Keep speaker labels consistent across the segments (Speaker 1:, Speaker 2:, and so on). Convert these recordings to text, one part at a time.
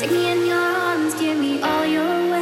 Speaker 1: Take me in your arms, give me all your way.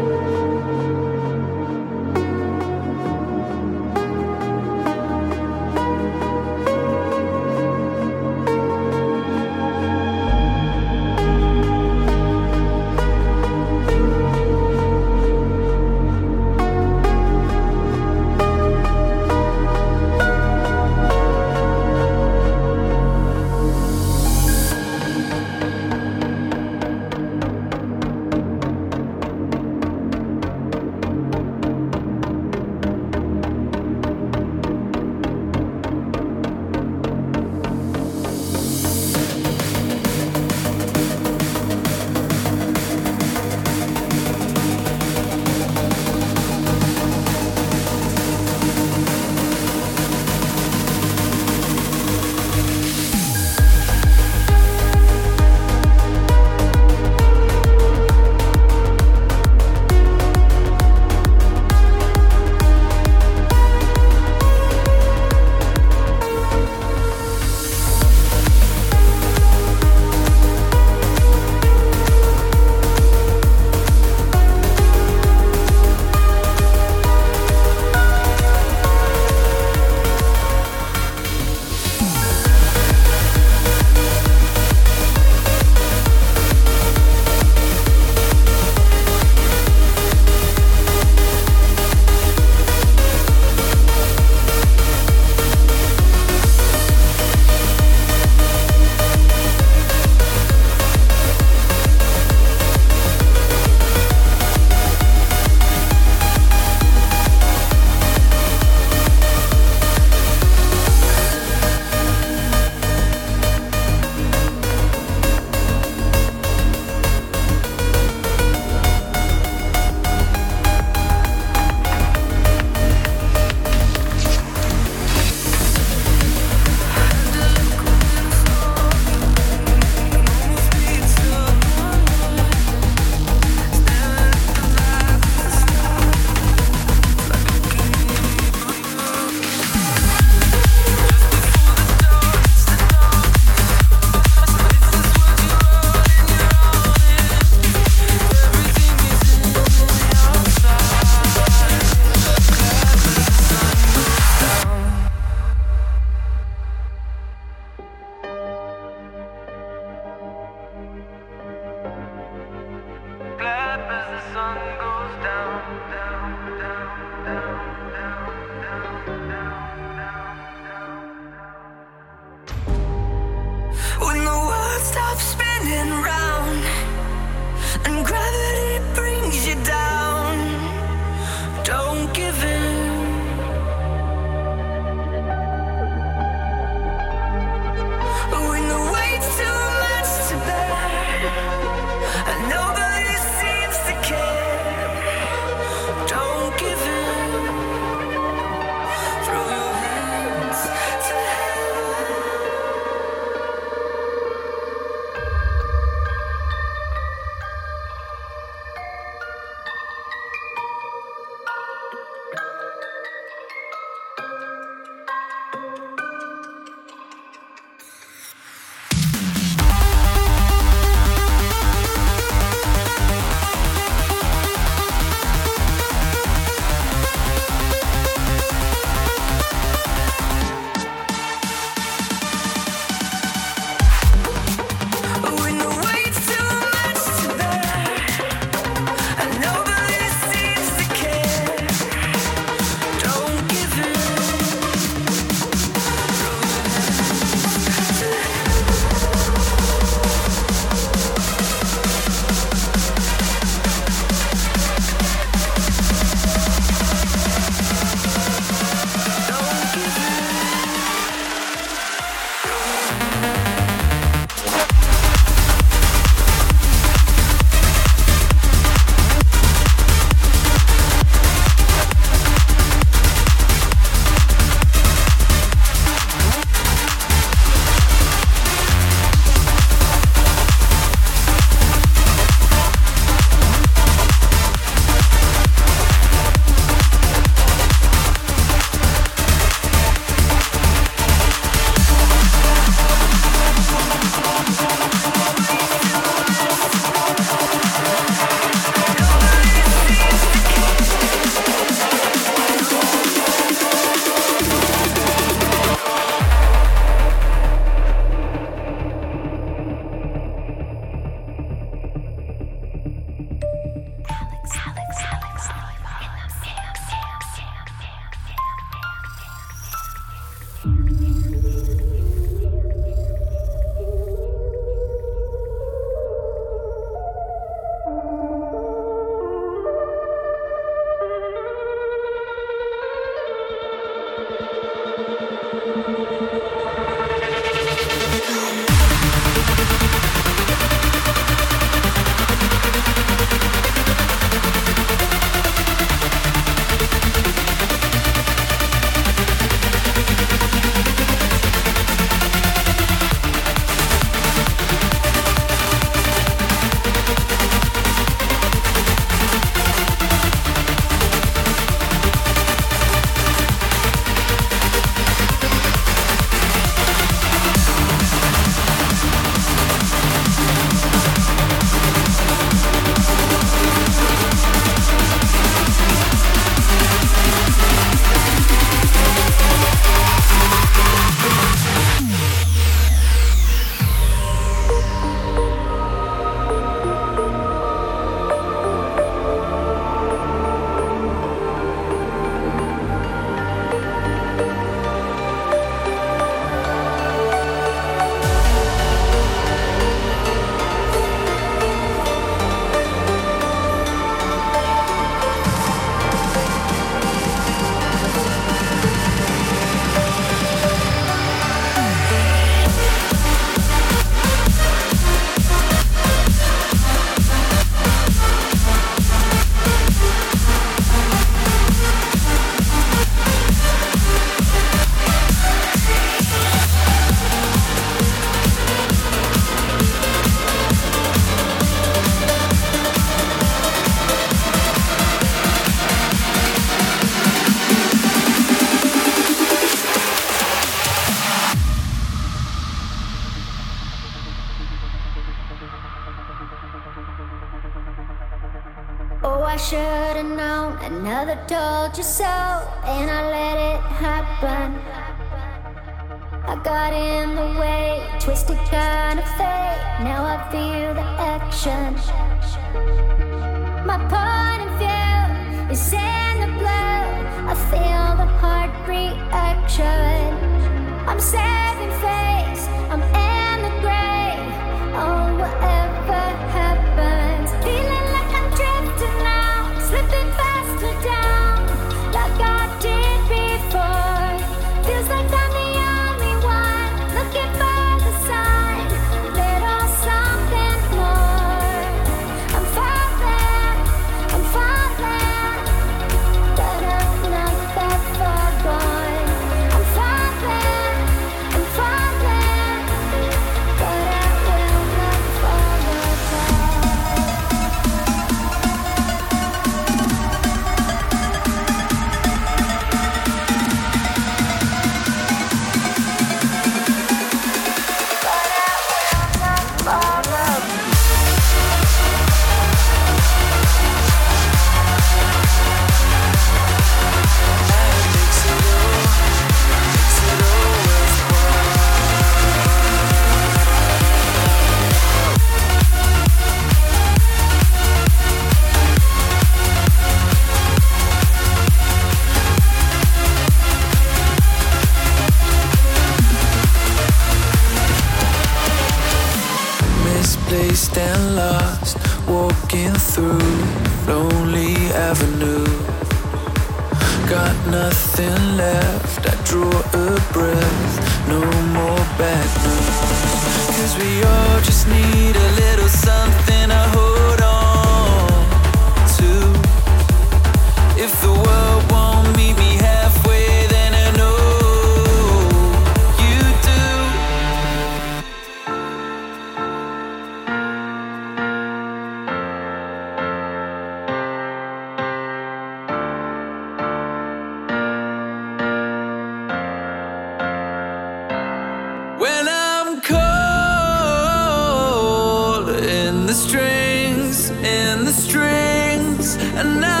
Speaker 1: And I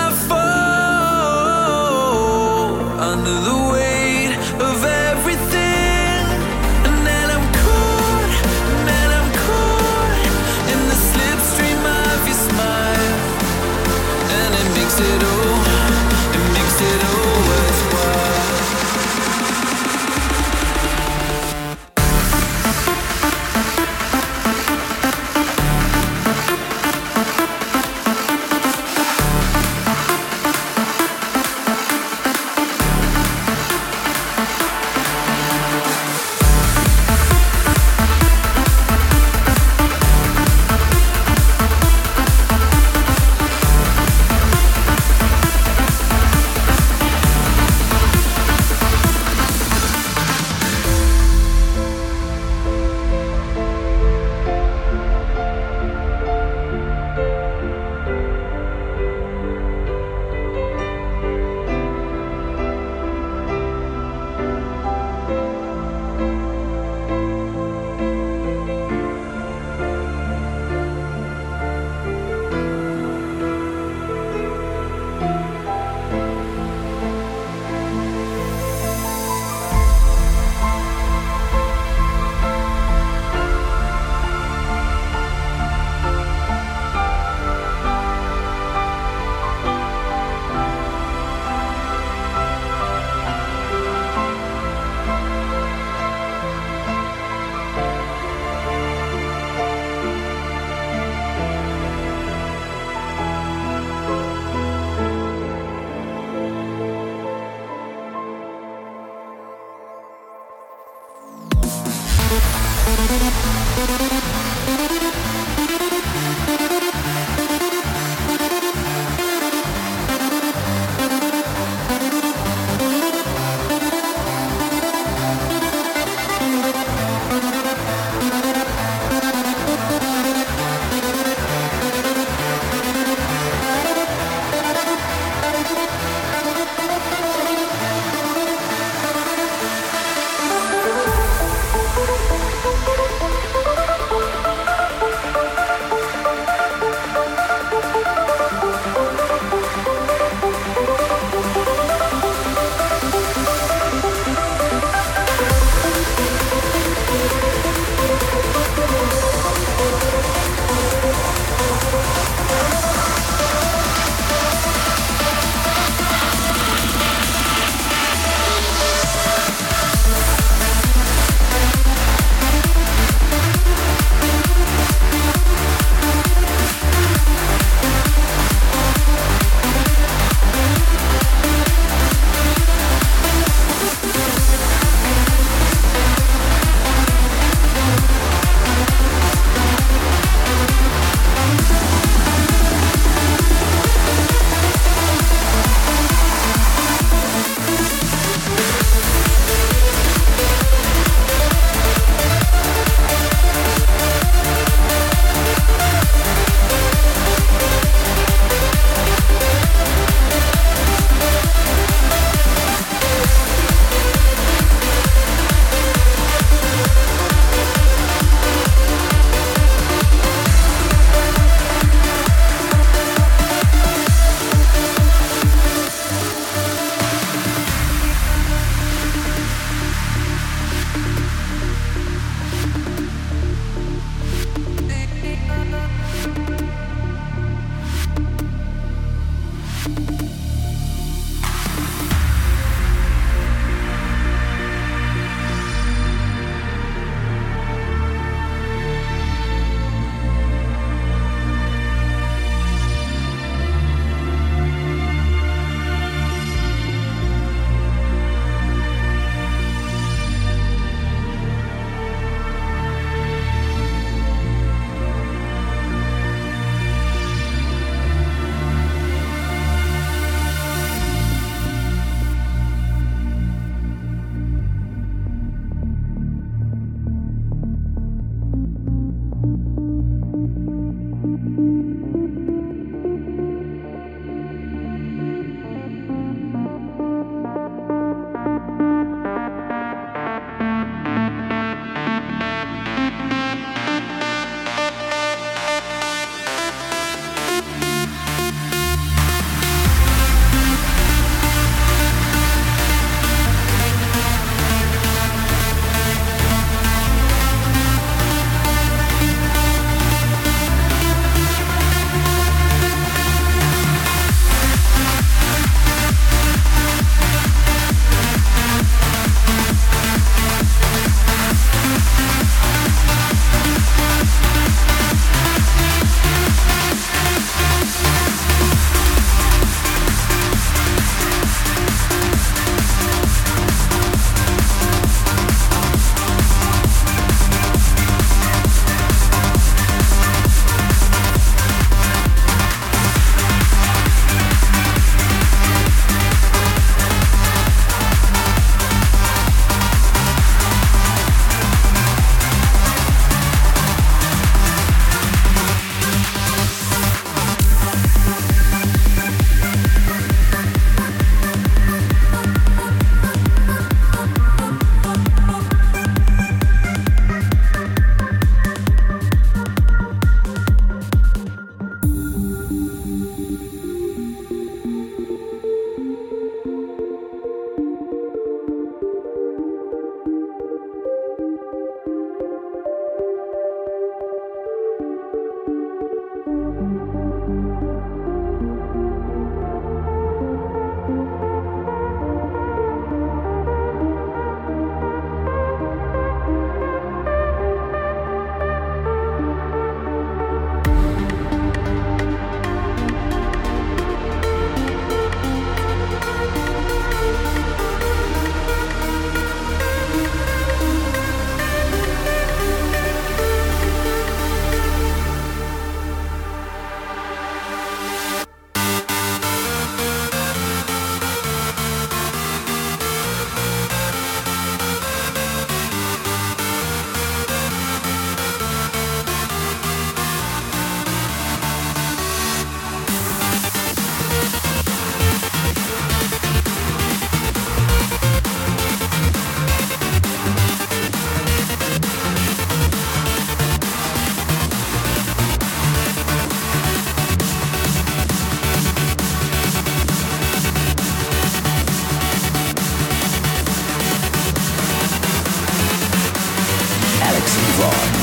Speaker 2: run.